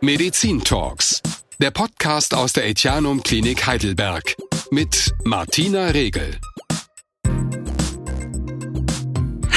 Medizin Talks, der Podcast aus der Etianum Klinik Heidelberg mit Martina Regel.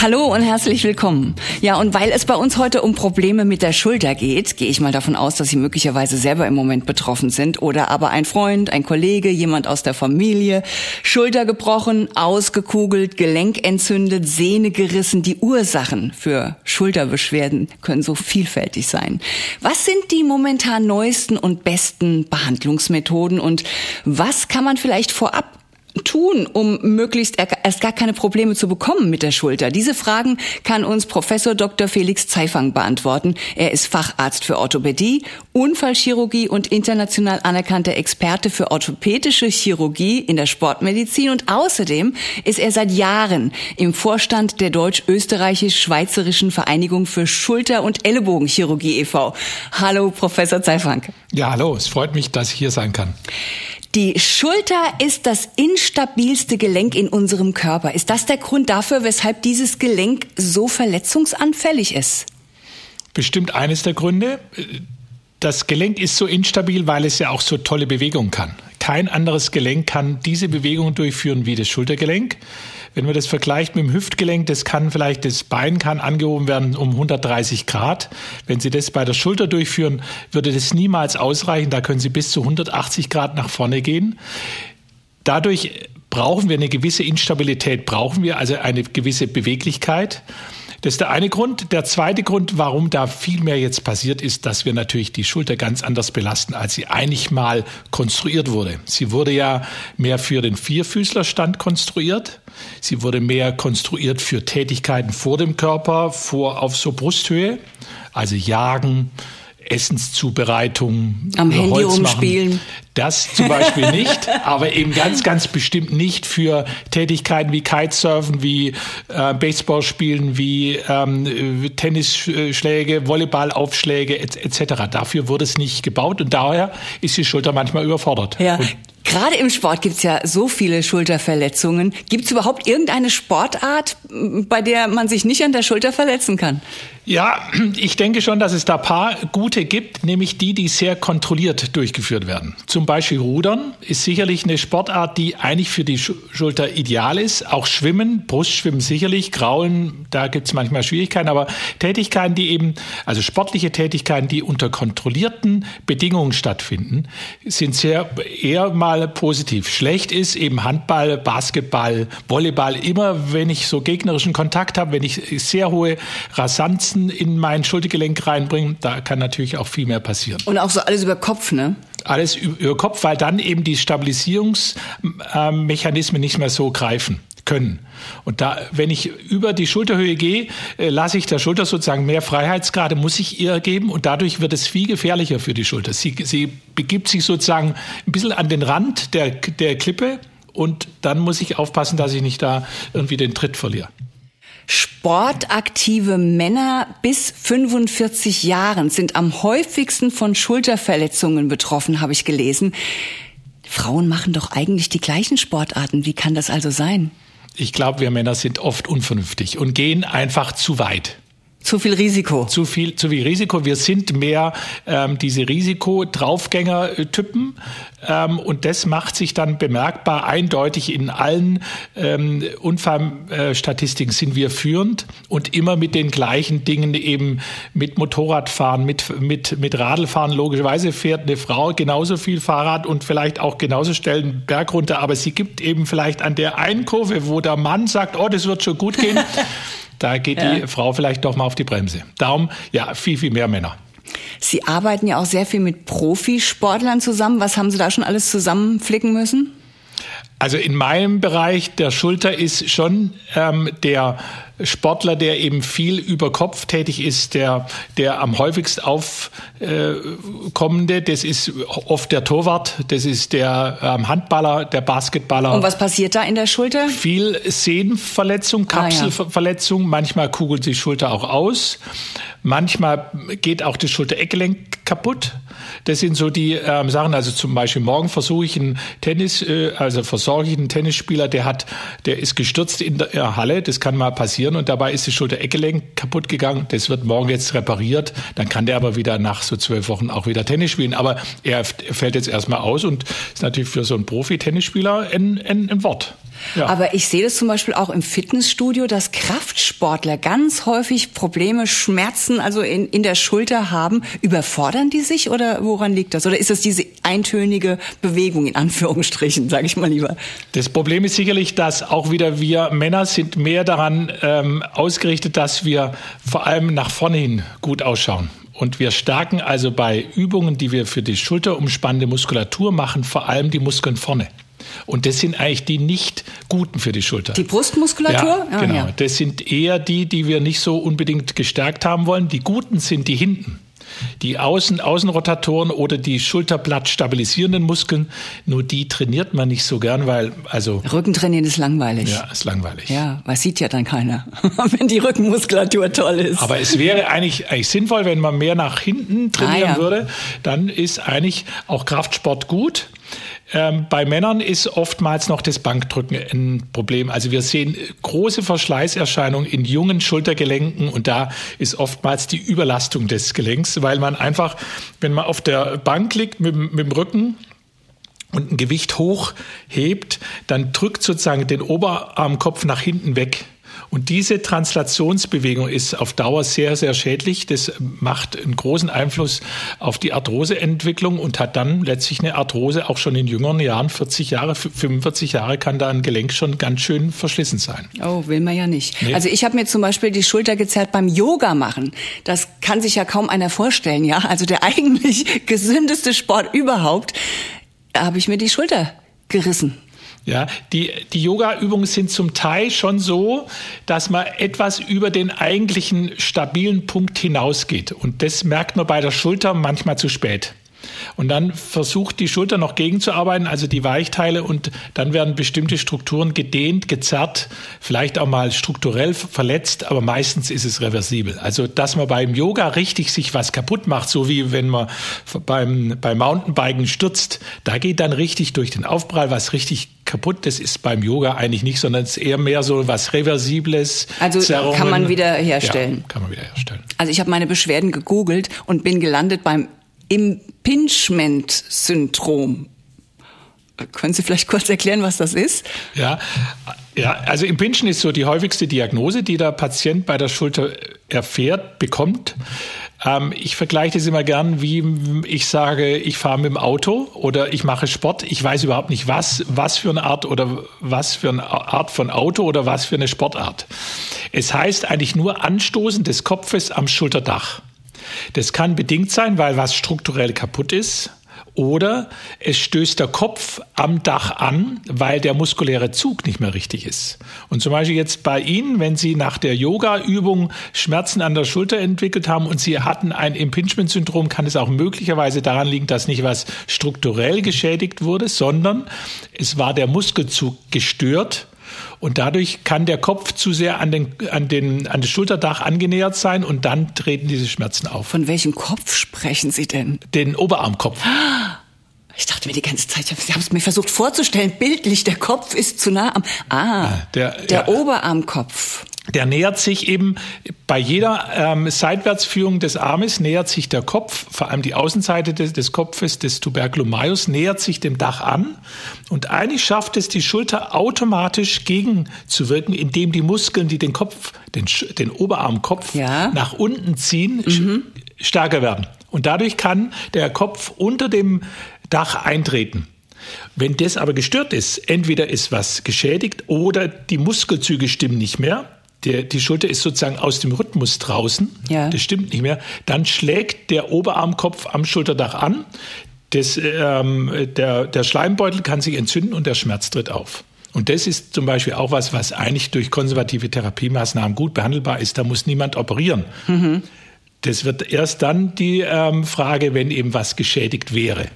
Hallo und herzlich willkommen. Ja, und weil es bei uns heute um Probleme mit der Schulter geht, gehe ich mal davon aus, dass Sie möglicherweise selber im Moment betroffen sind oder aber ein Freund, ein Kollege, jemand aus der Familie, Schulter gebrochen, ausgekugelt, Gelenk entzündet, Sehne gerissen. Die Ursachen für Schulterbeschwerden können so vielfältig sein. Was sind die momentan neuesten und besten Behandlungsmethoden und was kann man vielleicht vorab tun, um möglichst erst gar keine Probleme zu bekommen mit der Schulter? Diese Fragen kann uns Professor Dr. Felix Zeifang beantworten. Er ist Facharzt für Orthopädie, Unfallchirurgie und international anerkannter Experte für orthopädische Chirurgie in der Sportmedizin und außerdem ist er seit Jahren im Vorstand der deutsch-österreichisch-schweizerischen Vereinigung für Schulter- und Ellenbogenchirurgie e.V. Hallo, Professor Zeifang. Ja, hallo. Es freut mich, dass ich hier sein kann. Die Schulter ist das instabilste Gelenk in unserem Körper. Ist das der Grund dafür, weshalb dieses Gelenk so verletzungsanfällig ist? Bestimmt eines der Gründe. Das Gelenk ist so instabil, weil es ja auch so tolle Bewegungen kann. Kein anderes Gelenk kann diese Bewegung durchführen wie das Schultergelenk. Wenn man das vergleicht mit dem Hüftgelenk, das kann vielleicht, das Bein kann angehoben werden um 130 Grad. Wenn Sie das bei der Schulter durchführen, würde das niemals ausreichen. Da können Sie bis zu 180 Grad nach vorne gehen. Dadurch brauchen wir eine gewisse Instabilität, brauchen wir also eine gewisse Beweglichkeit. Das ist der eine Grund. Der zweite Grund, warum da viel mehr jetzt passiert, ist, dass wir natürlich die Schulter ganz anders belasten, als sie eigentlich mal konstruiert wurde. Sie wurde ja mehr für den Vierfüßlerstand konstruiert. Sie wurde mehr konstruiert für Tätigkeiten vor dem Körper, vor auf so Brusthöhe, also Jagen, Essenszubereitung, am Handy Holz rumspielen. Das zum Beispiel nicht, aber eben ganz, ganz bestimmt nicht für Tätigkeiten wie Kitesurfen, wie äh, Baseball spielen, wie ähm, Tennisschläge, Volleyballaufschläge etc. Et Dafür wurde es nicht gebaut und daher ist die Schulter manchmal überfordert. Ja. Gerade im Sport gibt's ja so viele Schulterverletzungen. Gibt's überhaupt irgendeine Sportart, bei der man sich nicht an der Schulter verletzen kann? Ja, ich denke schon, dass es da paar gute gibt, nämlich die, die sehr kontrolliert durchgeführt werden. Zum Beispiel Rudern ist sicherlich eine Sportart, die eigentlich für die Schulter ideal ist. Auch Schwimmen, Brustschwimmen sicherlich, Kraulen, da gibt es manchmal Schwierigkeiten, aber Tätigkeiten, die eben, also sportliche Tätigkeiten, die unter kontrollierten Bedingungen stattfinden, sind sehr eher mal positiv. Schlecht ist eben Handball, Basketball, Volleyball. Immer wenn ich so gegnerischen Kontakt habe, wenn ich sehr hohe Rasanz Schmerzen in mein Schultergelenk reinbringen, da kann natürlich auch viel mehr passieren. Und auch so alles über Kopf, ne? Alles über Kopf, weil dann eben die Stabilisierungsmechanismen nicht mehr so greifen können. Und da, wenn ich über die Schulterhöhe gehe, äh, lasse ich der Schulter sozusagen mehr Freiheitsgrade, muss ich ihr geben und dadurch wird es viel gefährlicher für die Schulter. Sie, sie begibt sich sozusagen ein bisschen an den Rand der, der Klippe und dann muss ich aufpassen, dass ich nicht da irgendwie den Tritt verliere. Sportaktive Männer bis 45 Jahren sind am häufigsten von Schulterverletzungen betroffen, habe ich gelesen. Frauen machen doch eigentlich die gleichen Sportarten. Wie kann das also sein? Ich glaube, wir Männer sind oft unvernünftig und gehen einfach zu weit. Zu viel Risiko. Zu viel, zu viel Risiko. Wir sind mehr ähm, diese Risikodraufgänger-Typen ähm, und das macht sich dann bemerkbar eindeutig in allen ähm, Unfallstatistiken sind wir führend und immer mit den gleichen Dingen eben mit Motorradfahren, mit, mit, mit Radlfahren. Logischerweise fährt eine Frau genauso viel Fahrrad und vielleicht auch genauso schnell einen Berg runter, aber sie gibt eben vielleicht an der einen Kurve, wo der Mann sagt, oh, das wird schon gut gehen. Da geht ja. die Frau vielleicht doch mal auf die Bremse. Darum, ja, viel, viel mehr Männer. Sie arbeiten ja auch sehr viel mit Profisportlern zusammen. Was haben Sie da schon alles zusammenflicken müssen? Also in meinem Bereich der Schulter ist schon ähm, der Sportler, der eben viel über Kopf tätig ist, der, der am häufigst aufkommende, das ist oft der Torwart, das ist der ähm, Handballer, der Basketballer. Und was passiert da in der Schulter? Viel Sehnenverletzung, Kapselverletzung, ah, ja. manchmal kugelt die Schulter auch aus, manchmal geht auch das Schultereckgelenk kaputt. Das sind so die ähm, Sachen, also zum Beispiel morgen versuche ich ein Tennis, äh, also versorge ich einen Tennisspieler, der hat, der ist gestürzt in der Halle, das kann mal passieren und dabei ist das Schulter-Eckgelenk kaputt gegangen. Das wird morgen jetzt repariert. Dann kann der aber wieder nach so zwölf Wochen auch wieder Tennis spielen. Aber er fällt jetzt erstmal aus und ist natürlich für so einen Profi-Tennisspieler ein, ein, ein Wort. Ja. Aber ich sehe das zum Beispiel auch im Fitnessstudio, dass Kraftsportler ganz häufig Probleme, Schmerzen, also in, in der Schulter haben. Überfordern die sich oder woran liegt das? Oder ist das diese eintönige Bewegung in Anführungsstrichen, sage ich mal lieber? Das Problem ist sicherlich, dass auch wieder wir Männer sind mehr daran ähm, ausgerichtet, dass wir vor allem nach vorne hin gut ausschauen. Und wir stärken also bei Übungen, die wir für die schulterumspannende Muskulatur machen, vor allem die Muskeln vorne. Und das sind eigentlich die nicht guten für die Schulter. Die Brustmuskulatur? Ja, ah, genau. Ja. Das sind eher die, die wir nicht so unbedingt gestärkt haben wollen. Die guten sind die hinten. Die Außen, Außenrotatoren oder die Schulterblatt stabilisierenden Muskeln, nur die trainiert man nicht so gern, weil also Rücken trainieren ist langweilig. Ja, ist langweilig. Ja, was sieht ja dann keiner, wenn die Rückenmuskulatur toll ist. Aber es wäre eigentlich, eigentlich sinnvoll, wenn man mehr nach hinten trainieren ah, ja. würde, dann ist eigentlich auch Kraftsport gut. Ähm, bei Männern ist oftmals noch das Bankdrücken ein Problem. Also wir sehen große Verschleißerscheinungen in jungen Schultergelenken und da ist oftmals die Überlastung des Gelenks, weil man einfach, wenn man auf der Bank liegt mit, mit dem Rücken, und ein Gewicht hochhebt, dann drückt sozusagen den Oberarmkopf nach hinten weg. Und diese Translationsbewegung ist auf Dauer sehr, sehr schädlich. Das macht einen großen Einfluss auf die Arthroseentwicklung und hat dann letztlich eine Arthrose auch schon in jüngeren Jahren, 40 Jahre, 45 Jahre kann da ein Gelenk schon ganz schön verschlissen sein. Oh, will man ja nicht. Nee. Also ich habe mir zum Beispiel die Schulter gezerrt beim Yoga machen. Das kann sich ja kaum einer vorstellen, ja. Also der eigentlich gesündeste Sport überhaupt. Da habe ich mir die Schulter gerissen. Ja, die, die Yoga-Übungen sind zum Teil schon so, dass man etwas über den eigentlichen stabilen Punkt hinausgeht. Und das merkt man bei der Schulter manchmal zu spät. Und dann versucht die Schulter noch gegenzuarbeiten, also die Weichteile, und dann werden bestimmte Strukturen gedehnt, gezerrt, vielleicht auch mal strukturell verletzt, aber meistens ist es reversibel. Also, dass man beim Yoga richtig sich was kaputt macht, so wie wenn man beim, beim Mountainbiken stürzt, da geht dann richtig durch den Aufprall was richtig kaputt. Das ist beim Yoga eigentlich nicht, sondern es ist eher mehr so was Reversibles. Also Zerrungen. kann man wieder herstellen. Ja, kann man wieder herstellen. Also ich habe meine Beschwerden gegoogelt und bin gelandet beim Impingement-Syndrom. Können Sie vielleicht kurz erklären, was das ist? Ja, ja, also Impingen ist so die häufigste Diagnose, die der Patient bei der Schulter erfährt, bekommt. Ähm, ich vergleiche das immer gern, wie ich sage, ich fahre mit dem Auto oder ich mache Sport. Ich weiß überhaupt nicht, was, was für eine Art oder was für eine Art von Auto oder was für eine Sportart. Es heißt eigentlich nur Anstoßen des Kopfes am Schulterdach. Das kann bedingt sein, weil was strukturell kaputt ist. Oder es stößt der Kopf am Dach an, weil der muskuläre Zug nicht mehr richtig ist. Und zum Beispiel jetzt bei Ihnen, wenn Sie nach der Yoga-Übung Schmerzen an der Schulter entwickelt haben und Sie hatten ein Impingement-Syndrom, kann es auch möglicherweise daran liegen, dass nicht was strukturell geschädigt wurde, sondern es war der Muskelzug gestört und dadurch kann der Kopf zu sehr an, den, an, den, an das Schulterdach angenähert sein und dann treten diese Schmerzen auf. Von welchem Kopf sprechen Sie denn? Den Oberarmkopf. Ich dachte mir die ganze Zeit, Sie haben es mir versucht vorzustellen, bildlich, der Kopf ist zu nah am. Ah, der, der ja. Oberarmkopf der nähert sich eben bei jeder ähm, Seitwärtsführung des Armes nähert sich der Kopf, vor allem die Außenseite des, des Kopfes des Tuberculum nähert sich dem Dach an und eigentlich schafft es die Schulter automatisch gegenzuwirken, indem die Muskeln, die den Kopf, den, den Oberarmkopf ja. nach unten ziehen, mhm. stärker werden. Und dadurch kann der Kopf unter dem Dach eintreten. Wenn das aber gestört ist, entweder ist was geschädigt oder die Muskelzüge stimmen nicht mehr, der, die Schulter ist sozusagen aus dem Rhythmus draußen, ja. das stimmt nicht mehr, dann schlägt der Oberarmkopf am Schulterdach an, das, ähm, der, der Schleimbeutel kann sich entzünden und der Schmerz tritt auf. Und das ist zum Beispiel auch was, was eigentlich durch konservative Therapiemaßnahmen gut behandelbar ist. Da muss niemand operieren. Mhm. Das wird erst dann die ähm, Frage, wenn eben was geschädigt wäre.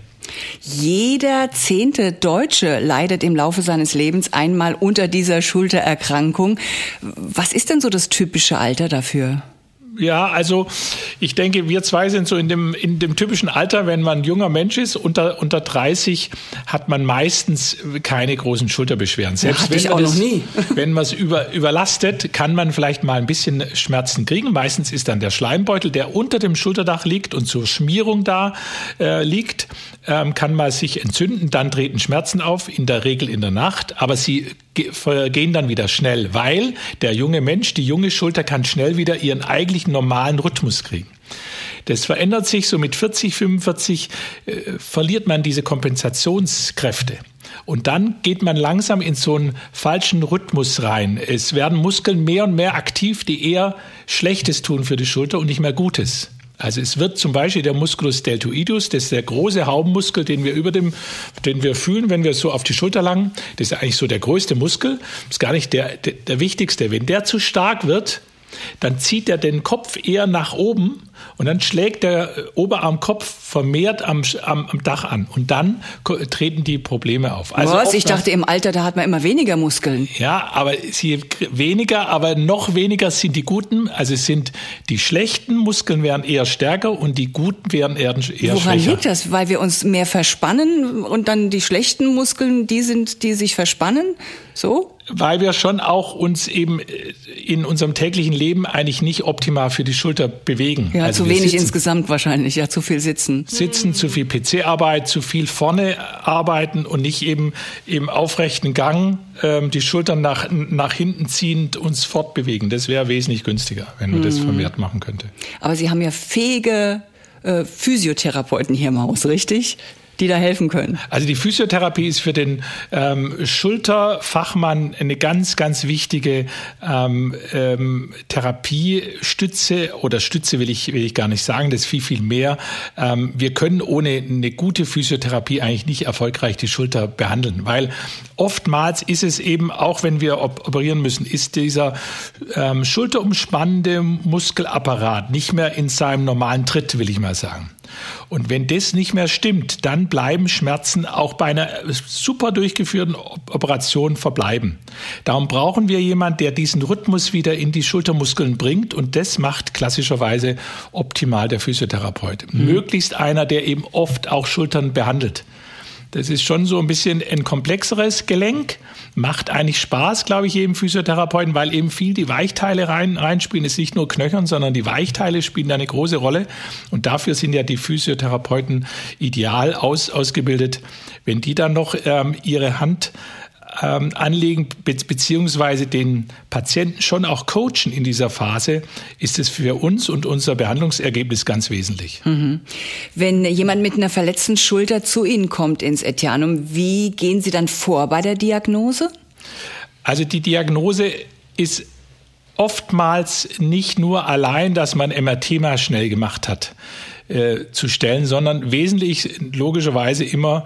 Jeder zehnte Deutsche leidet im Laufe seines Lebens einmal unter dieser Schultererkrankung. Was ist denn so das typische Alter dafür? Ja, also ich denke, wir zwei sind so in dem, in dem typischen Alter, wenn man junger Mensch ist, unter, unter 30 hat man meistens keine großen Schulterbeschwerden. Selbst ja, wenn, man das, wenn man es über, überlastet, kann man vielleicht mal ein bisschen Schmerzen kriegen. Meistens ist dann der Schleimbeutel, der unter dem Schulterdach liegt und zur Schmierung da äh, liegt, ähm, kann man sich entzünden, dann treten Schmerzen auf, in der Regel in der Nacht, aber sie gehen dann wieder schnell, weil der junge Mensch, die junge Schulter kann schnell wieder ihren eigentlichen normalen Rhythmus kriegen. Das verändert sich so mit 40, 45 äh, verliert man diese Kompensationskräfte. Und dann geht man langsam in so einen falschen Rhythmus rein. Es werden Muskeln mehr und mehr aktiv, die eher Schlechtes tun für die Schulter und nicht mehr Gutes. Also es wird zum Beispiel der Musculus deltoidus, das ist der große Haubenmuskel, den wir über dem, den wir fühlen, wenn wir so auf die Schulter langen. Das ist eigentlich so der größte Muskel. Ist gar nicht der, der, der wichtigste. Wenn der zu stark wird, dann zieht er den Kopf eher nach oben und dann schlägt der äh, Oberarmkopf vermehrt am, am, am Dach an und dann treten die Probleme auf. Also Was? Ich dachte, im Alter, da hat man immer weniger Muskeln. Ja, aber sie weniger, aber noch weniger sind die guten. Also es sind die schlechten Muskeln werden eher stärker und die guten werden eher, eher Woran schwächer. liegt das? Weil wir uns mehr verspannen und dann die schlechten Muskeln, die sind, die sich verspannen? So? weil wir schon auch uns eben in unserem täglichen Leben eigentlich nicht optimal für die Schulter bewegen. Ja, also zu wenig sitzen, insgesamt wahrscheinlich, ja, zu viel sitzen. Sitzen, zu viel PC-Arbeit, zu viel vorne arbeiten und nicht eben im aufrechten Gang ähm, die Schultern nach, nach hinten ziehend uns fortbewegen. Das wäre wesentlich günstiger, wenn man mhm. das vermehrt machen könnte. Aber Sie haben ja fähige äh, Physiotherapeuten hier im Haus, richtig? Die da helfen können? Also die Physiotherapie ist für den ähm, Schulterfachmann eine ganz, ganz wichtige ähm, ähm, Therapiestütze oder Stütze will ich, will ich gar nicht sagen, das ist viel, viel mehr. Ähm, wir können ohne eine gute Physiotherapie eigentlich nicht erfolgreich die Schulter behandeln, weil oftmals ist es eben, auch wenn wir operieren müssen, ist dieser ähm, schulterumspannende Muskelapparat nicht mehr in seinem normalen Tritt, will ich mal sagen. Und wenn das nicht mehr stimmt, dann bleiben Schmerzen auch bei einer super durchgeführten Operation verbleiben. Darum brauchen wir jemanden, der diesen Rhythmus wieder in die Schultermuskeln bringt und das macht klassischerweise optimal der Physiotherapeut. Mhm. Möglichst einer, der eben oft auch Schultern behandelt. Das ist schon so ein bisschen ein komplexeres Gelenk. Macht eigentlich Spaß, glaube ich, jedem Physiotherapeuten, weil eben viel die Weichteile rein, reinspielen. Es ist nicht nur Knöchern, sondern die Weichteile spielen da eine große Rolle. Und dafür sind ja die Physiotherapeuten ideal aus, ausgebildet. Wenn die dann noch ähm, ihre Hand ähm, anlegen beziehungsweise den Patienten schon auch coachen in dieser Phase, ist es für uns und unser Behandlungsergebnis ganz wesentlich. Mhm. Wenn jemand mit einer verletzten Schulter zu Ihnen kommt ins Etianum, wie gehen Sie dann vor bei der Diagnose? Also die Diagnose ist oftmals nicht nur allein, dass man MRT mal schnell gemacht hat äh, zu stellen, sondern wesentlich logischerweise immer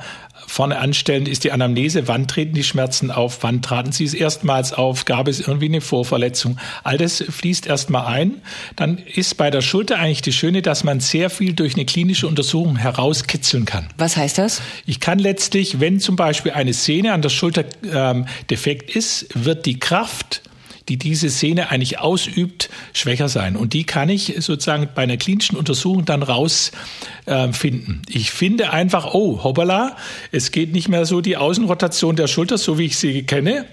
vorne anstellen, ist die Anamnese, wann treten die Schmerzen auf, wann traten sie es erstmals auf, gab es irgendwie eine Vorverletzung. All das fließt erstmal ein. Dann ist bei der Schulter eigentlich die Schöne, dass man sehr viel durch eine klinische Untersuchung herauskitzeln kann. Was heißt das? Ich kann letztlich, wenn zum Beispiel eine Sehne an der Schulter ähm, defekt ist, wird die Kraft die diese Sehne eigentlich ausübt, schwächer sein. Und die kann ich sozusagen bei einer klinischen Untersuchung dann rausfinden. Äh, ich finde einfach, oh, hoppala, es geht nicht mehr so die Außenrotation der Schulter, so wie ich sie kenne.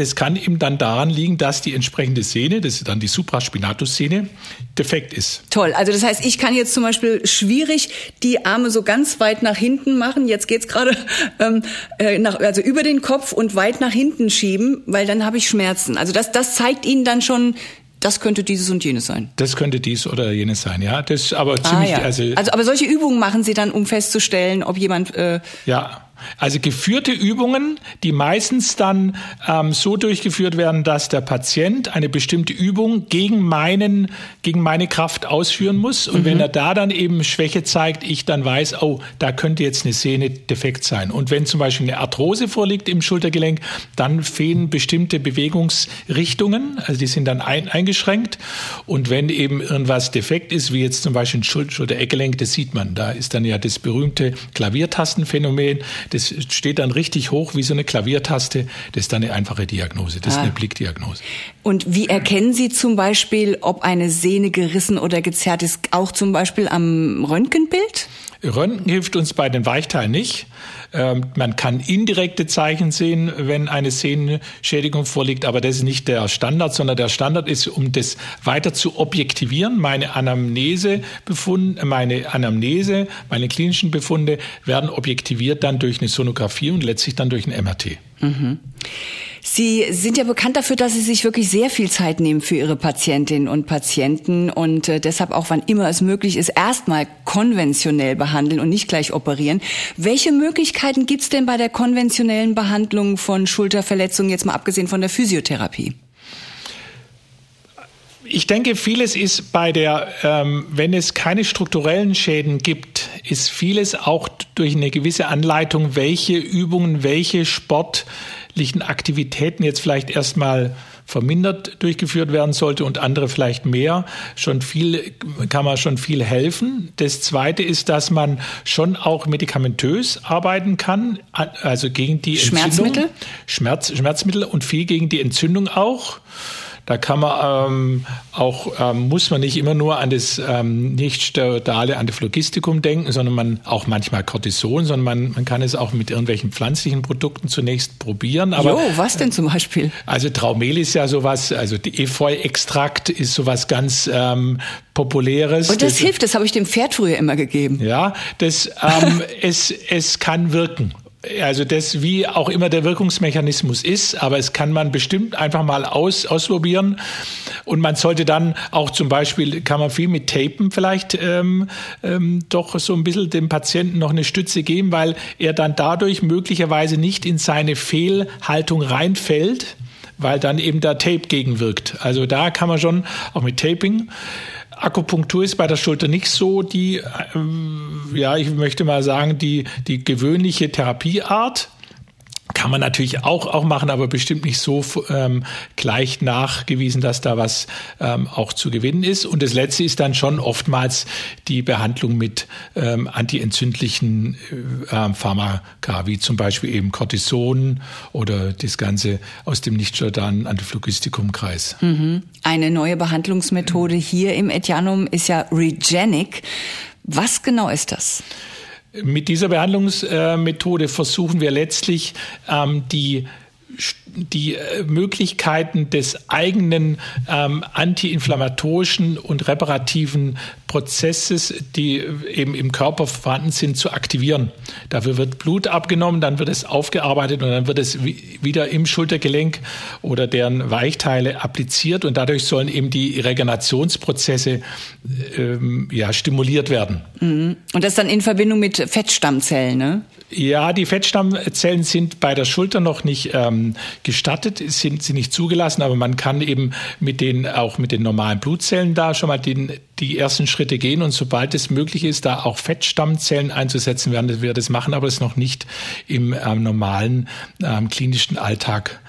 Das kann eben dann daran liegen, dass die entsprechende Sehne, das ist dann die Supraspinatus-Szene, defekt ist. Toll. Also das heißt, ich kann jetzt zum Beispiel schwierig die Arme so ganz weit nach hinten machen. Jetzt geht's gerade ähm, äh, nach, also über den Kopf und weit nach hinten schieben, weil dann habe ich Schmerzen. Also das, das zeigt Ihnen dann schon, das könnte dieses und jenes sein. Das könnte dies oder jenes sein, ja. Das aber ah, ziemlich. Ah, ja. also, also, aber solche Übungen machen Sie dann, um festzustellen, ob jemand. Äh, ja. Also geführte Übungen, die meistens dann ähm, so durchgeführt werden, dass der Patient eine bestimmte Übung gegen meinen, gegen meine Kraft ausführen muss. Und mhm. wenn er da dann eben Schwäche zeigt, ich dann weiß, oh, da könnte jetzt eine Sehne defekt sein. Und wenn zum Beispiel eine Arthrose vorliegt im Schultergelenk, dann fehlen bestimmte Bewegungsrichtungen, also die sind dann ein, eingeschränkt. Und wenn eben irgendwas defekt ist, wie jetzt zum Beispiel ein Schul Schulter-Eckgelenk, das sieht man, da ist dann ja das berühmte Klaviertastenphänomen Das steht dann richtig hoch wie so eine Klaviertaste. Das ist dann eine einfache Diagnose. Das ah. ist eine Blickdiagnose. Und wie erkennen Sie zum Beispiel, ob eine Sehne gerissen oder gezerrt ist, auch zum Beispiel am Röntgenbild? Röntgen hilft uns bei den Weichteilen nicht. Ähm, man kann indirekte Zeichen sehen, wenn eine Sehnenschädigung vorliegt, aber das ist nicht der Standard, sondern der Standard ist, um das weiter zu objektivieren. Meine Anamnese, meine Anamnese, meine klinischen Befunde werden objektiviert dann durch eine Sonographie und letztlich dann durch ein MRT. Mhm. Sie sind ja bekannt dafür, dass Sie sich wirklich sehr viel Zeit nehmen für Ihre Patientinnen und Patienten und äh, deshalb auch, wann immer es möglich ist, erstmal konventionell behandeln und nicht gleich operieren. Welche Möglichkeiten gibt es denn bei der konventionellen Behandlung von Schulterverletzungen, jetzt mal abgesehen von der Physiotherapie? Ich denke, vieles ist bei der, ähm, wenn es keine strukturellen Schäden gibt, ist vieles auch durch eine gewisse Anleitung, welche Übungen, welche Sport sportlichen Aktivitäten jetzt vielleicht erstmal vermindert durchgeführt werden sollte und andere vielleicht mehr. Schon viel kann man schon viel helfen. Das zweite ist, dass man schon auch medikamentös arbeiten kann, also gegen die Schmerzmittel? Schmerz, Schmerzmittel und viel gegen die Entzündung auch. Da kann man ähm, auch, ähm, muss man nicht immer nur an das ähm, nicht steroidale Antiphlogistikum denken, sondern man auch manchmal Cortison, sondern man, man kann es auch mit irgendwelchen pflanzlichen Produkten zunächst probieren. Aber, jo, was denn zum Beispiel? Also Traumel ist ja sowas, also die Efeu-Extrakt ist sowas ganz ähm, populäres. Und das, das hilft, das habe ich dem Pferd früher immer gegeben. Ja, das, ähm, es, es kann wirken also das, wie auch immer der Wirkungsmechanismus ist, aber es kann man bestimmt einfach mal aus, ausprobieren. Und man sollte dann auch zum Beispiel, kann man viel mit Tapen vielleicht ähm, ähm, doch so ein bisschen dem Patienten noch eine Stütze geben, weil er dann dadurch möglicherweise nicht in seine Fehlhaltung reinfällt, weil dann eben der Tape gegenwirkt. Also da kann man schon auch mit Taping Akupunktur ist bei der Schulter nicht so die, äh, ja, ich möchte mal sagen, die, die gewöhnliche Therapieart. Kann man natürlich auch, auch machen, aber bestimmt nicht so ähm, gleich nachgewiesen, dass da was ähm, auch zu gewinnen ist. Und das Letzte ist dann schon oftmals die Behandlung mit ähm, antientzündlichen äh, ähm, Pharmaka, wie zum Beispiel eben Cortison oder das Ganze aus dem nicht-jordanen Antiphlogistikum-Kreis. Mhm. Eine neue Behandlungsmethode hier im Etianum ist ja Regenic. Was genau ist das? Mit dieser Behandlungsmethode versuchen wir letztlich ähm, die die äh, Möglichkeiten des eigenen ähm, antiinflammatorischen und reparativen Prozesses, die eben im Körper vorhanden sind, zu aktivieren. Dafür wird Blut abgenommen, dann wird es aufgearbeitet und dann wird es wieder im Schultergelenk oder deren Weichteile appliziert und dadurch sollen eben die Regenerationsprozesse ähm, ja, stimuliert werden. Mhm. Und das dann in Verbindung mit Fettstammzellen, ne? Ja, die Fettstammzellen sind bei der Schulter noch nicht ähm, gestattet, sind sie nicht zugelassen, aber man kann eben mit den, auch mit den normalen Blutzellen da schon mal den, die ersten Schritte gehen und sobald es möglich ist, da auch Fettstammzellen einzusetzen, werden wir das machen, aber es noch nicht im ähm, normalen ähm, klinischen Alltag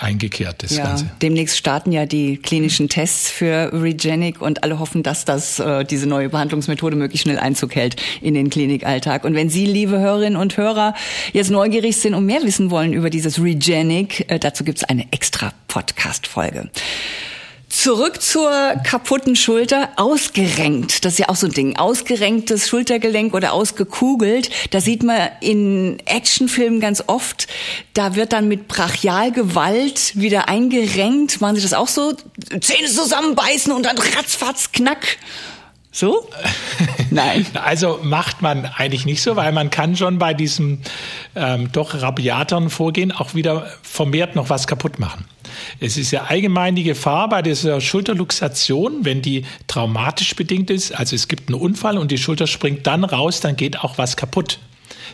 eingekehrt, das ja, Ganze. Demnächst starten ja die klinischen Tests für Regenic und alle hoffen, dass das, äh, diese neue Behandlungsmethode möglichst schnell Einzug hält in den Klinikalltag. Und wenn Sie, liebe Hörerinnen und Hörer, jetzt neugierig sind und mehr wissen wollen über dieses Regenic, äh, dazu gibt's eine extra Podcast-Folge. Zurück zur kaputten Schulter, ausgerenkt. Das ist ja auch so ein Ding. Ausgerenktes Schultergelenk oder ausgekugelt. Da sieht man in Actionfilmen ganz oft. Da wird dann mit Brachialgewalt wieder eingerenkt. Machen Sie das auch so? Zähne zusammenbeißen und dann ratzfatz knack. So? Nein. Also macht man eigentlich nicht so, weil man kann schon bei diesem ähm, doch rabiateren Vorgehen auch wieder vermehrt noch was kaputt machen. Es ist ja allgemein die Gefahr bei dieser Schulterluxation, wenn die traumatisch bedingt ist, also es gibt einen Unfall und die Schulter springt dann raus, dann geht auch was kaputt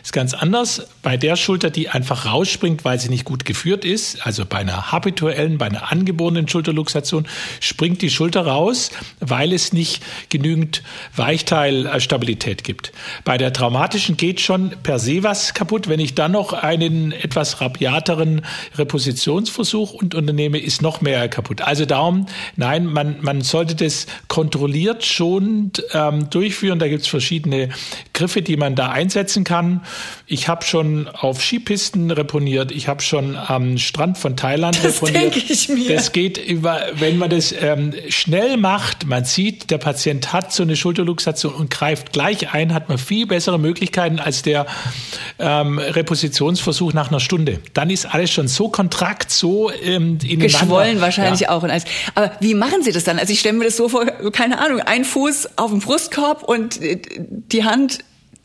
ist ganz anders bei der Schulter, die einfach rausspringt, weil sie nicht gut geführt ist. Also bei einer habituellen, bei einer angeborenen Schulterluxation springt die Schulter raus, weil es nicht genügend Weichteilstabilität gibt. Bei der traumatischen geht schon per se was kaputt. Wenn ich dann noch einen etwas rabiateren Repositionsversuch und unternehme, ist noch mehr kaputt. Also darum, nein, man, man sollte das kontrolliert schon ähm, durchführen. Da gibt es verschiedene Griffe, die man da einsetzen kann. Ich habe schon auf Skipisten reponiert, ich habe schon am Strand von Thailand das reponiert. Denke ich mir. Das geht über, wenn man das ähm, schnell macht, man sieht, der Patient hat so eine Schulterluxation und greift gleich ein, hat man viel bessere Möglichkeiten als der ähm, Repositionsversuch nach einer Stunde. Dann ist alles schon so kontrakt, so ähm, ineinander. Geschwollen wahrscheinlich ja. auch. Und alles. Aber wie machen Sie das dann? Also ich stelle mir das so vor, keine Ahnung, ein Fuß auf dem Brustkorb und äh, die Hand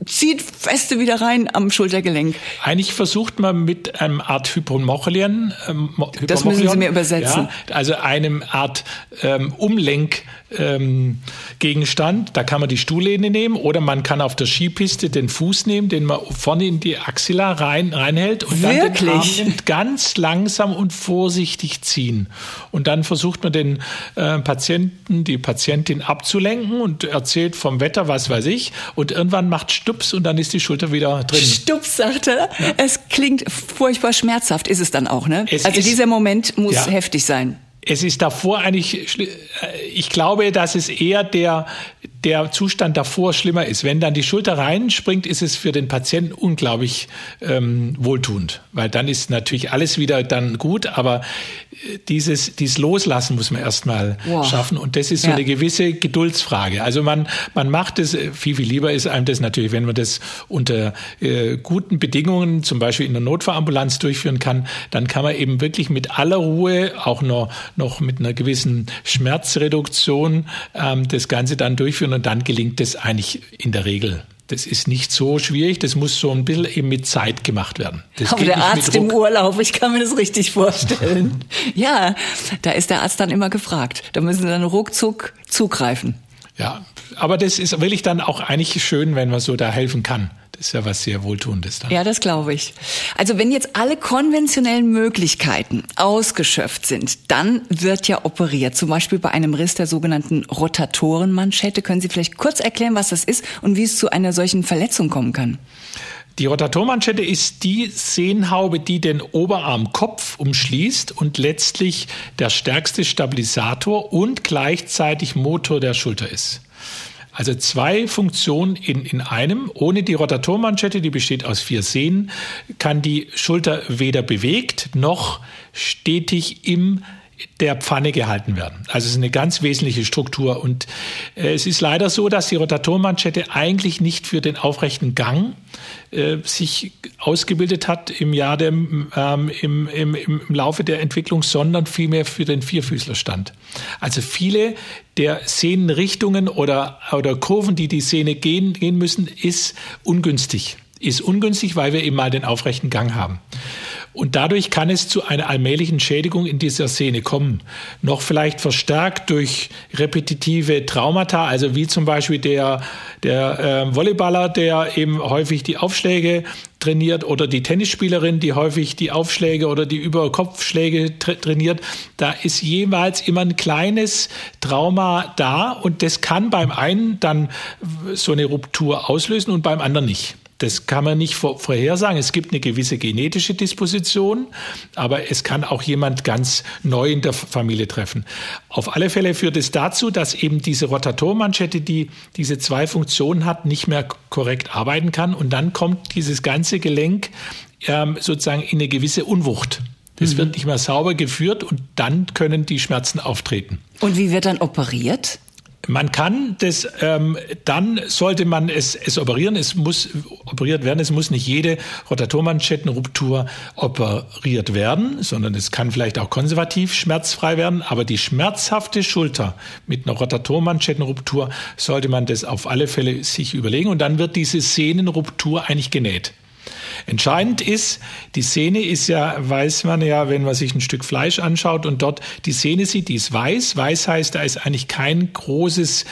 zieht feste wieder rein am Schultergelenk. Eigentlich versucht man mit einem Art Hypomochilien, ähm, das müssen Sie mir übersetzen. Ja, also einem Art ähm, Umlenk ähm, Gegenstand. Da kann man die Stuhllehne nehmen oder man kann auf der Skipiste den Fuß nehmen, den man vorne in die Axilla rein, reinhält und Wirklich? dann den Arm ganz langsam und vorsichtig ziehen. Und dann versucht man den äh, Patienten, die Patientin abzulenken und erzählt vom Wetter, was weiß ich. Und irgendwann macht Stups und dann ist die Schulter wieder drin. Stups, sagt er. Ja. Es klingt furchtbar schmerzhaft, ist es dann auch, ne? Es also dieser Moment muss ja. heftig sein es ist davor eigentlich, ich glaube, dass es eher der, der Zustand davor schlimmer ist. Wenn dann die Schulter reinspringt, ist es für den Patienten unglaublich ähm, wohltuend, weil dann ist natürlich alles wieder dann gut, aber dieses, dieses Loslassen muss man erstmal wow. schaffen und das ist so ja. eine gewisse Geduldsfrage. Also man, man macht es, viel, viel lieber ist einem das natürlich, wenn man das unter äh, guten Bedingungen, zum Beispiel in der Notfallambulanz durchführen kann, dann kann man eben wirklich mit aller Ruhe, auch noch, noch mit einer gewissen Schmerzreduktion ähm, das Ganze dann durchführen und dann gelingt es eigentlich in der Regel. Das ist nicht so schwierig, das muss so ein bisschen eben mit Zeit gemacht werden. Das Aber der Arzt im Urlaub, ich kann mir das richtig vorstellen. ja, da ist der Arzt dann immer gefragt. Da müssen sie dann ruckzuck zugreifen. Ja, aber das ist wirklich dann auch eigentlich schön, wenn man so da helfen kann. Ist ja was sehr Wohltuendes dann. Ja, das glaube ich. Also wenn jetzt alle konventionellen Möglichkeiten ausgeschöpft sind, dann wird ja operiert. Zum Beispiel bei einem Riss der sogenannten Rotatorenmanschette. Können Sie vielleicht kurz erklären, was das ist und wie es zu einer solchen Verletzung kommen kann? Die Rotatormanschette ist die Sehnhaube, die den Oberarmkopf umschließt und letztlich der stärkste Stabilisator und gleichzeitig Motor der Schulter ist. Also zwei Funktionen in, in einem. Ohne die Rotatormanschette, die besteht aus vier Sehnen, kann die Schulter weder bewegt noch stetig im der Pfanne gehalten werden. Also es ist eine ganz wesentliche Struktur. Und äh, es ist leider so, dass die Rotatormanschette eigentlich nicht für den aufrechten Gang äh, sich ausgebildet hat im Jahr der, ähm, im, im, im Laufe der Entwicklung, sondern vielmehr für den Vierfüßlerstand. Also viele der Sehnenrichtungen oder, oder Kurven, die die Sehne gehen, gehen müssen, ist ungünstig. Ist ungünstig, weil wir eben mal den aufrechten Gang haben. Und dadurch kann es zu einer allmählichen Schädigung in dieser Szene kommen. Noch vielleicht verstärkt durch repetitive Traumata, also wie zum Beispiel der, der äh, Volleyballer, der eben häufig die Aufschläge trainiert oder die Tennisspielerin, die häufig die Aufschläge oder die Überkopfschläge tra trainiert. Da ist jeweils immer ein kleines Trauma da und das kann beim einen dann so eine Ruptur auslösen und beim anderen nicht. Das kann man nicht vorhersagen. Es gibt eine gewisse genetische Disposition, aber es kann auch jemand ganz neu in der Familie treffen. Auf alle Fälle führt es dazu, dass eben diese Rotatormanschette, die diese zwei Funktionen hat, nicht mehr korrekt arbeiten kann und dann kommt dieses ganze Gelenk ähm, sozusagen in eine gewisse Unwucht. Das mhm. wird nicht mehr sauber geführt und dann können die Schmerzen auftreten. Und wie wird dann operiert? Man kann das, ähm, dann sollte man es, es operieren. Es muss operiert werden. Es muss nicht jede Rotatormanschettenruptur operiert werden, sondern es kann vielleicht auch konservativ schmerzfrei werden. Aber die schmerzhafte Schulter mit einer Rotatormanschettenruptur sollte man das auf alle Fälle sich überlegen. Und dann wird diese Sehnenruptur eigentlich genäht. Entscheidend ist, die Sehne ist ja, weiß man ja, wenn man sich ein Stück Fleisch anschaut und dort die Sehne sieht, die ist weiß. Weiß heißt, da ist eigentlich kein großes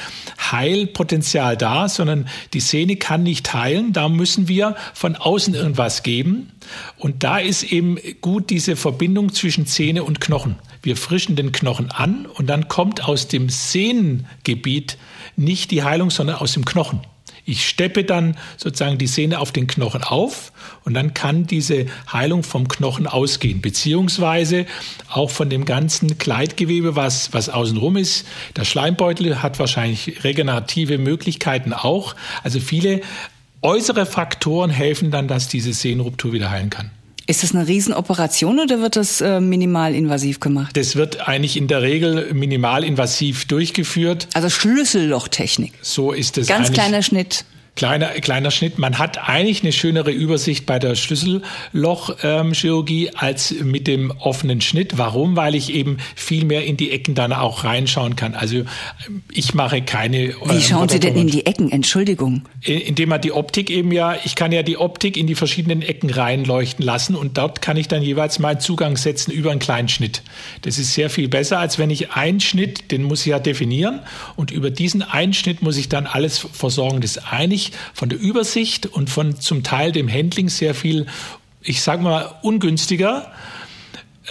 Heilpotenzial da, sondern die Sehne kann nicht heilen. Da müssen wir von außen irgendwas geben. Und da ist eben gut diese Verbindung zwischen Zähne und Knochen. Wir frischen den Knochen an und dann kommt aus dem Sehnengebiet nicht die Heilung, sondern aus dem Knochen. Ich steppe dann sozusagen die Sehne auf den Knochen auf und dann kann diese Heilung vom Knochen ausgehen, beziehungsweise auch von dem ganzen Kleidgewebe, was, was außenrum ist. Der Schleimbeutel hat wahrscheinlich regenerative Möglichkeiten auch. Also viele äußere Faktoren helfen dann, dass diese Sehnenruptur wieder heilen kann. Ist das eine Riesenoperation oder wird das äh, minimalinvasiv gemacht? Das wird eigentlich in der Regel minimalinvasiv durchgeführt. Also Schlüssellochtechnik. So ist es. Ganz kleiner Schnitt. Kleiner, kleiner Schnitt. Man hat eigentlich eine schönere Übersicht bei der Schlüssellochchirurgie ähm, als mit dem offenen Schnitt. Warum? Weil ich eben viel mehr in die Ecken dann auch reinschauen kann. Also ich mache keine. Wie ähm, schauen Sie denn in die Ecken? Entschuldigung. Indem man die Optik eben ja, ich kann ja die Optik in die verschiedenen Ecken reinleuchten lassen und dort kann ich dann jeweils meinen Zugang setzen über einen kleinen Schnitt. Das ist sehr viel besser, als wenn ich einen Schnitt, den muss ich ja definieren und über diesen einen Schnitt muss ich dann alles versorgen. Das ist eigentlich von der Übersicht und von zum Teil dem Handling sehr viel, ich sage mal, ungünstiger.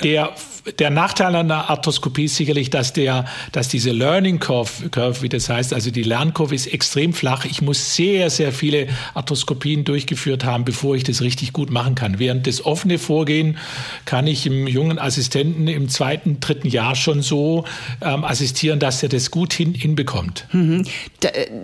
Der der Nachteil an der Arthroskopie ist sicherlich, dass der, dass diese Learning Curve, Curve, wie das heißt, also die Lernkurve ist extrem flach. Ich muss sehr, sehr viele Arthroskopien durchgeführt haben, bevor ich das richtig gut machen kann. Während das offene Vorgehen kann ich im jungen Assistenten im zweiten, dritten Jahr schon so ähm, assistieren, dass er das gut hin, hinbekommt. Mhm.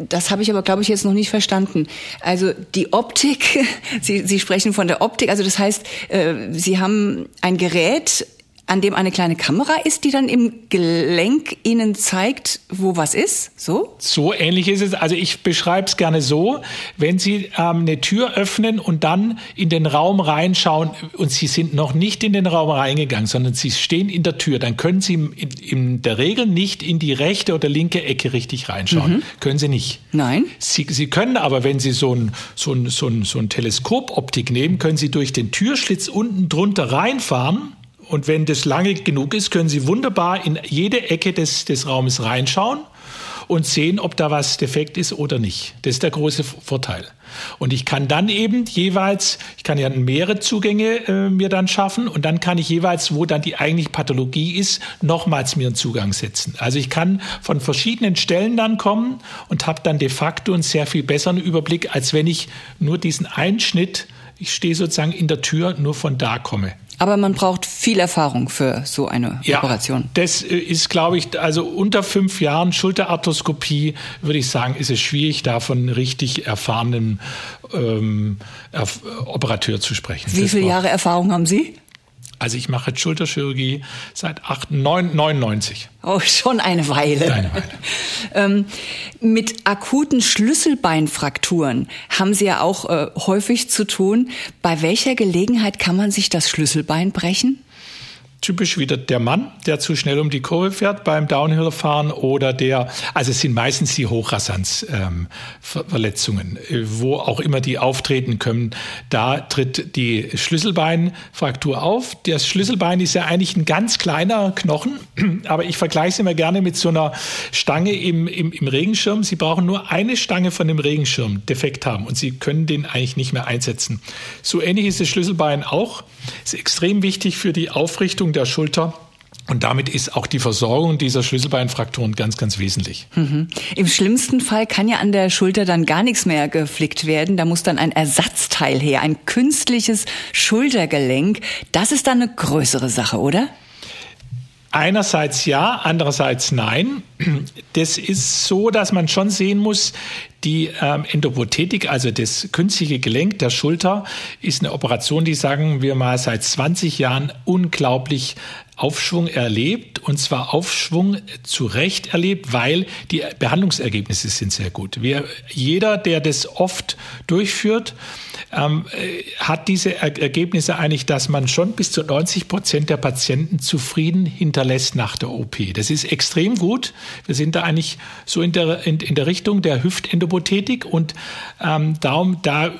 Das habe ich aber, glaube ich, jetzt noch nicht verstanden. Also die Optik, Sie, Sie sprechen von der Optik, also das heißt, äh, Sie haben ein Gerät, an dem eine kleine Kamera ist, die dann im Gelenk Ihnen zeigt, wo was ist? So? So ähnlich ist es. Also ich beschreibe es gerne so, wenn Sie ähm, eine Tür öffnen und dann in den Raum reinschauen und Sie sind noch nicht in den Raum reingegangen, sondern Sie stehen in der Tür, dann können Sie in, in der Regel nicht in die rechte oder linke Ecke richtig reinschauen. Mhm. Können Sie nicht. Nein. Sie, Sie können aber, wenn Sie so ein, so ein, so ein, so ein Teleskopoptik nehmen, können Sie durch den Türschlitz unten drunter reinfahren und wenn das lange genug ist, können Sie wunderbar in jede Ecke des, des Raumes reinschauen und sehen, ob da was defekt ist oder nicht. Das ist der große Vorteil. Und ich kann dann eben jeweils, ich kann ja mehrere Zugänge äh, mir dann schaffen und dann kann ich jeweils, wo dann die eigentliche Pathologie ist, nochmals mir einen Zugang setzen. Also ich kann von verschiedenen Stellen dann kommen und habe dann de facto einen sehr viel besseren Überblick, als wenn ich nur diesen Einschnitt, ich stehe sozusagen in der Tür, nur von da komme. Aber man braucht viel Erfahrung für so eine ja, Operation. Das äh, ist, glaube ich, also unter fünf Jahren Schulterarthroskopie, würde ich sagen, ist es schwierig, da von richtig erfahrenen ähm, Operateur zu sprechen. Wie viele Jahre Erfahrung haben Sie? Also ich mache Schulterchirurgie seit 8, 9, 99. Oh, schon eine Weile. Eine Weile. ähm, mit akuten Schlüsselbeinfrakturen haben Sie ja auch äh, häufig zu tun. Bei welcher Gelegenheit kann man sich das Schlüsselbein brechen? Typisch wieder der Mann, der zu schnell um die Kurve fährt beim Downhill-Fahren oder der, also es sind meistens die Hochrasanz-Verletzungen, ähm, wo auch immer die auftreten können. Da tritt die Schlüsselbeinfraktur auf. Das Schlüsselbein ist ja eigentlich ein ganz kleiner Knochen, aber ich vergleiche es immer gerne mit so einer Stange im, im, im Regenschirm. Sie brauchen nur eine Stange von dem Regenschirm defekt haben und Sie können den eigentlich nicht mehr einsetzen. So ähnlich ist das Schlüsselbein auch. Ist extrem wichtig für die Aufrichtung der Schulter. Und damit ist auch die Versorgung dieser Schlüsselbeinfrakturen ganz, ganz wesentlich. Mhm. Im schlimmsten Fall kann ja an der Schulter dann gar nichts mehr geflickt werden. Da muss dann ein Ersatzteil her, ein künstliches Schultergelenk. Das ist dann eine größere Sache, oder? Einerseits ja, andererseits nein. Das ist so, dass man schon sehen muss, die ähm, Endoprothetik, also das künstliche Gelenk der Schulter, ist eine Operation, die sagen wir mal seit 20 Jahren unglaublich Aufschwung erlebt und zwar Aufschwung zu Recht erlebt, weil die Behandlungsergebnisse sind sehr gut. Wir, jeder, der das oft durchführt, ähm, äh, hat diese Ergebnisse eigentlich, dass man schon bis zu 90 Prozent der Patienten zufrieden hinterlässt nach der OP. Das ist extrem gut. Wir sind da eigentlich so in der, in, in der Richtung der Hüftendoprothetik und ähm, darum, da,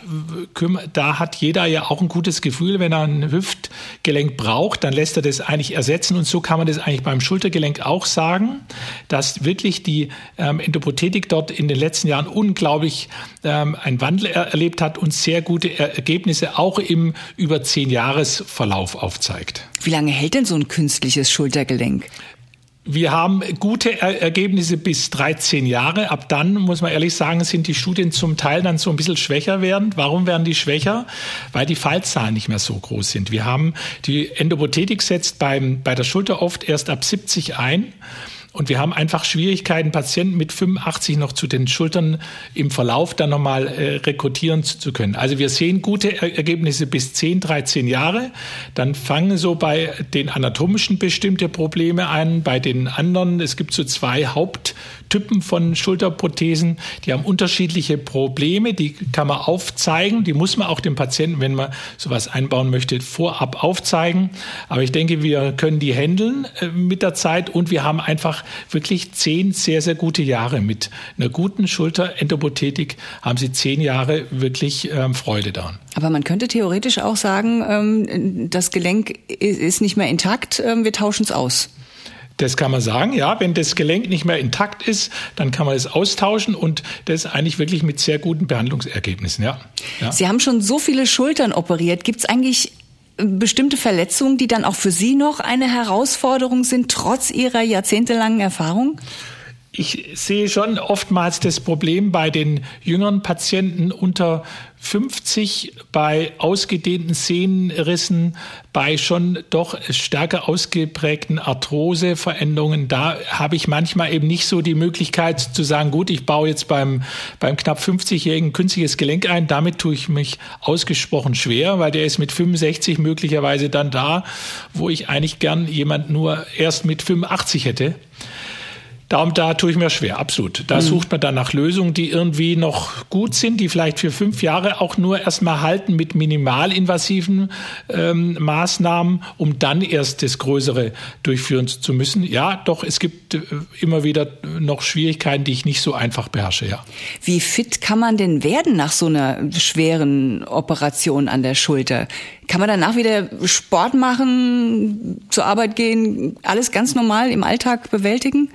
da hat jeder ja auch ein gutes Gefühl, wenn er ein Hüftgelenk braucht, dann lässt er das eigentlich ersetzen und so kann man das eigentlich beim Schultergelenk auch sagen, dass wirklich die ähm, Endoprothetik dort in den letzten Jahren unglaublich ähm, einen Wandel er erlebt hat und sehr gute Ergebnisse auch im über zehn Jahresverlauf aufzeigt. Wie lange hält denn so ein künstliches Schultergelenk? Wir haben gute Ergebnisse bis 13 Jahre. Ab dann, muss man ehrlich sagen, sind die Studien zum Teil dann so ein bisschen schwächer werden. Warum werden die schwächer? Weil die Fallzahlen nicht mehr so groß sind. Wir haben die Endoprothetik setzt beim, bei der Schulter oft erst ab 70 ein. Und wir haben einfach Schwierigkeiten, Patienten mit 85 noch zu den Schultern im Verlauf dann nochmal äh, rekrutieren zu können. Also wir sehen gute Ergebnisse bis 10, 13 Jahre. Dann fangen so bei den anatomischen bestimmte Probleme an, bei den anderen. Es gibt so zwei Haupttypen von Schulterprothesen. Die haben unterschiedliche Probleme. Die kann man aufzeigen. Die muss man auch dem Patienten, wenn man sowas einbauen möchte, vorab aufzeigen. Aber ich denke, wir können die handeln äh, mit der Zeit und wir haben einfach wirklich zehn sehr, sehr gute Jahre. Mit einer guten Schulterendoprothetik haben Sie zehn Jahre wirklich ähm, Freude daran. Aber man könnte theoretisch auch sagen, ähm, das Gelenk ist nicht mehr intakt, ähm, wir tauschen es aus. Das kann man sagen, ja. Wenn das Gelenk nicht mehr intakt ist, dann kann man es austauschen und das eigentlich wirklich mit sehr guten Behandlungsergebnissen, ja. ja. Sie haben schon so viele Schultern operiert. Gibt es eigentlich bestimmte Verletzungen, die dann auch für Sie noch eine Herausforderung sind, trotz Ihrer jahrzehntelangen Erfahrung? Ich sehe schon oftmals das Problem bei den jüngeren Patienten unter 50 bei ausgedehnten Sehnenrissen, bei schon doch stärker ausgeprägten Arthroseveränderungen. Da habe ich manchmal eben nicht so die Möglichkeit zu sagen, gut, ich baue jetzt beim, beim knapp 50-jährigen künstliches Gelenk ein. Damit tue ich mich ausgesprochen schwer, weil der ist mit 65 möglicherweise dann da, wo ich eigentlich gern jemand nur erst mit 85 hätte. Darum, da tue ich mir schwer, absolut. Da mhm. sucht man dann nach Lösungen, die irgendwie noch gut sind, die vielleicht für fünf Jahre auch nur erstmal halten mit minimalinvasiven ähm, Maßnahmen, um dann erst das Größere durchführen zu müssen. Ja, doch, es gibt äh, immer wieder noch Schwierigkeiten, die ich nicht so einfach beherrsche, ja. Wie fit kann man denn werden nach so einer schweren Operation an der Schulter? Kann man danach wieder Sport machen, zur Arbeit gehen, alles ganz normal im Alltag bewältigen?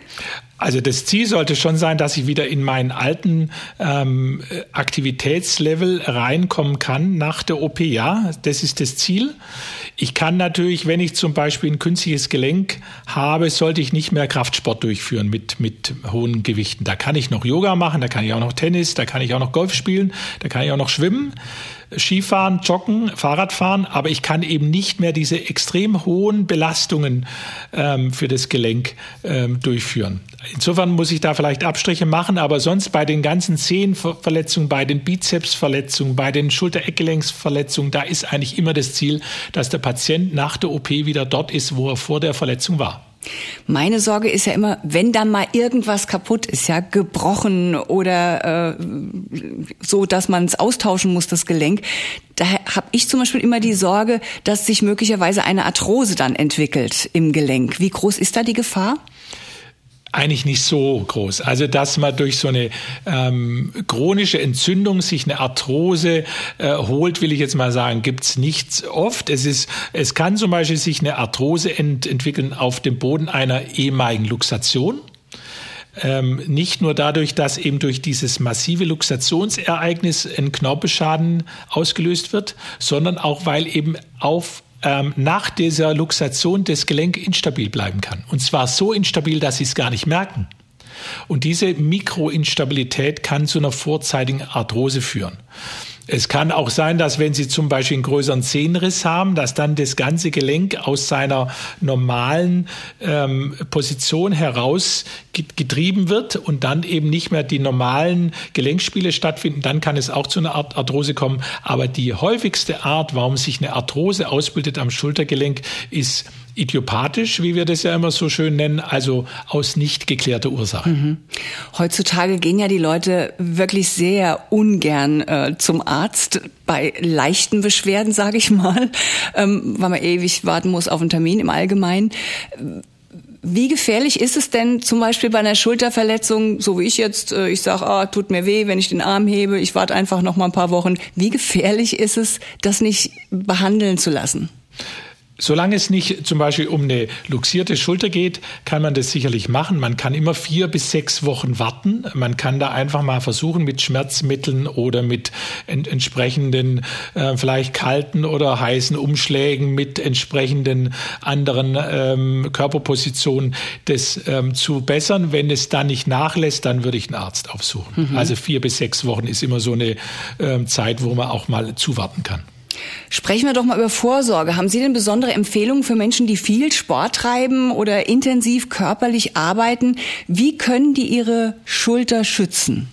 Also das Ziel sollte schon sein, dass ich wieder in meinen alten ähm, Aktivitätslevel reinkommen kann nach der OP. Ja, das ist das Ziel. Ich kann natürlich, wenn ich zum Beispiel ein künstliches Gelenk habe, sollte ich nicht mehr Kraftsport durchführen mit, mit hohen Gewichten. Da kann ich noch Yoga machen, da kann ich auch noch Tennis, da kann ich auch noch Golf spielen, da kann ich auch noch schwimmen. Skifahren, Joggen, Fahrradfahren, aber ich kann eben nicht mehr diese extrem hohen Belastungen ähm, für das Gelenk ähm, durchführen. Insofern muss ich da vielleicht Abstriche machen, aber sonst bei den ganzen Zehenverletzungen, bei den Bizepsverletzungen, bei den Schulter-Eckgelenksverletzungen, da ist eigentlich immer das Ziel, dass der Patient nach der OP wieder dort ist, wo er vor der Verletzung war. Meine Sorge ist ja immer, wenn dann mal irgendwas kaputt ist, ja, gebrochen oder äh, so, dass man es austauschen muss, das Gelenk, da habe ich zum Beispiel immer die Sorge, dass sich möglicherweise eine Arthrose dann entwickelt im Gelenk. Wie groß ist da die Gefahr? Eigentlich nicht so groß. Also dass man durch so eine ähm, chronische Entzündung sich eine Arthrose äh, holt, will ich jetzt mal sagen, gibt's nicht oft. Es ist, es kann zum Beispiel sich eine Arthrose ent entwickeln auf dem Boden einer ehemaligen Luxation. Ähm, nicht nur dadurch, dass eben durch dieses massive Luxationsereignis ein Knorpelschaden ausgelöst wird, sondern auch weil eben auf ähm, nach dieser Luxation das Gelenk instabil bleiben kann. Und zwar so instabil, dass sie es gar nicht merken. Und diese Mikroinstabilität kann zu einer vorzeitigen Arthrose führen. Es kann auch sein, dass wenn Sie zum Beispiel einen größeren Zehenriss haben, dass dann das ganze Gelenk aus seiner normalen ähm, Position heraus getrieben wird und dann eben nicht mehr die normalen Gelenkspiele stattfinden. Dann kann es auch zu einer Art Arthrose kommen. Aber die häufigste Art, warum sich eine Arthrose ausbildet am Schultergelenk, ist idiopathisch, wie wir das ja immer so schön nennen, also aus nicht geklärter Ursache. Mhm. Heutzutage gehen ja die Leute wirklich sehr ungern äh, zum Arzt bei leichten Beschwerden, sage ich mal, ähm, weil man ewig warten muss auf einen Termin im Allgemeinen. Wie gefährlich ist es denn zum Beispiel bei einer Schulterverletzung, so wie ich jetzt, äh, ich sage, ah, tut mir weh, wenn ich den Arm hebe, ich warte einfach noch mal ein paar Wochen. Wie gefährlich ist es, das nicht behandeln zu lassen? Solange es nicht zum Beispiel um eine luxierte Schulter geht, kann man das sicherlich machen. Man kann immer vier bis sechs Wochen warten. Man kann da einfach mal versuchen mit Schmerzmitteln oder mit ent entsprechenden, äh, vielleicht kalten oder heißen Umschlägen, mit entsprechenden anderen ähm, Körperpositionen das ähm, zu bessern. Wenn es dann nicht nachlässt, dann würde ich einen Arzt aufsuchen. Mhm. Also vier bis sechs Wochen ist immer so eine ähm, Zeit, wo man auch mal zuwarten kann. Sprechen wir doch mal über Vorsorge. Haben Sie denn besondere Empfehlungen für Menschen, die viel Sport treiben oder intensiv körperlich arbeiten? Wie können die ihre Schulter schützen?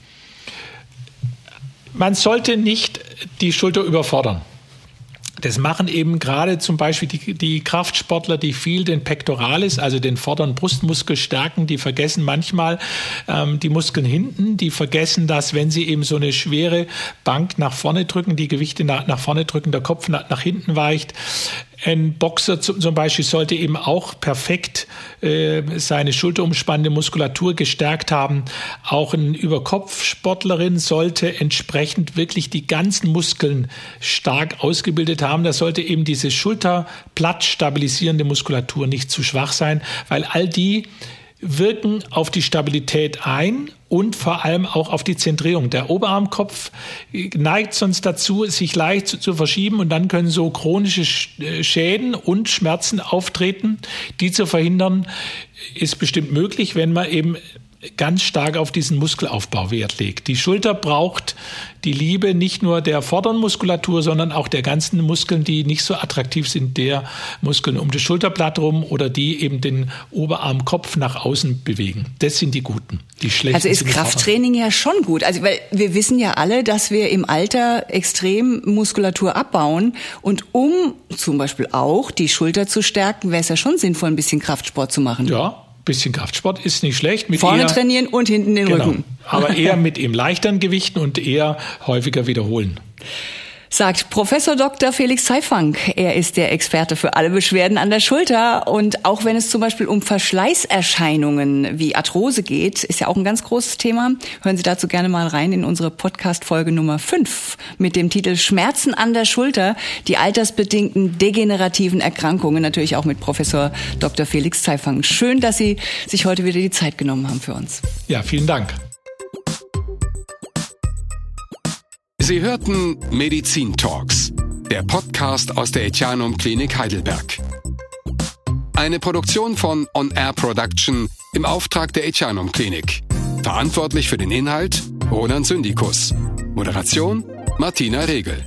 Man sollte nicht die Schulter überfordern. Das machen eben gerade zum Beispiel die, die, Kraftsportler, die viel den Pectoralis, also den vorderen Brustmuskel stärken, die vergessen manchmal ähm, die Muskeln hinten, die vergessen das, wenn sie eben so eine schwere Bank nach vorne drücken, die Gewichte nach, nach vorne drücken, der Kopf nach, nach hinten weicht. Ein Boxer zum Beispiel sollte eben auch perfekt äh, seine schulterumspannende Muskulatur gestärkt haben. Auch ein Überkopfsportlerin sollte entsprechend wirklich die ganzen Muskeln stark ausgebildet haben. Da sollte eben diese Schulterblatt stabilisierende Muskulatur nicht zu schwach sein, weil all die wirken auf die Stabilität ein und vor allem auch auf die Zentrierung. Der Oberarmkopf neigt sonst dazu, sich leicht zu, zu, verschieben und dann können so chronische äh, Schäden und Schmerzen auftreten. Die zu verhindern ist bestimmt möglich, wenn man eben ganz stark auf diesen Muskelaufbau Wert legt. Die Schulter braucht die Liebe nicht nur der vorderen Muskulatur, sondern auch der ganzen Muskeln, die nicht so attraktiv sind, der Muskeln um das Schulterblatt rum oder die eben den Oberarmkopf nach außen bewegen. Das sind die guten. Die schlechten. Also ist Krafttraining ja schon gut. Also weil wir wissen ja alle, dass wir im Alter extrem Muskulatur abbauen und um zum Beispiel auch die Schulter zu stärken, wäre es ja schon sinnvoll, ein bisschen Kraftsport zu machen. Ja, bisschen Kraftsport ist nicht schlecht. Mit Vorne eher, trainieren und hinten den genau, Rücken. Aber eher mit eben leichteren Gewichten und eher häufiger wiederholen sagt Professor Dr. Felix Zeifang. Er ist der Experte für alle Beschwerden an der Schulter. Und auch wenn es zum Beispiel um Verschleißerscheinungen wie Arthrose geht, ist ja auch ein ganz großes Thema. Hören Sie dazu gerne mal rein in unsere Podcast-Folge Nummer 5 mit dem Titel Schmerzen an der Schulter, die altersbedingten degenerativen Erkrankungen, natürlich auch mit Professor Dr. Felix Zeifang. Schön, dass Sie sich heute wieder die Zeit genommen haben für uns. Ja, vielen Dank. Sie hörten Medizin Talks, der Podcast aus der Etianum Klinik Heidelberg. Eine Produktion von On Air Production im Auftrag der Etianum Klinik. Verantwortlich für den Inhalt Roland Syndikus. Moderation Martina Regel.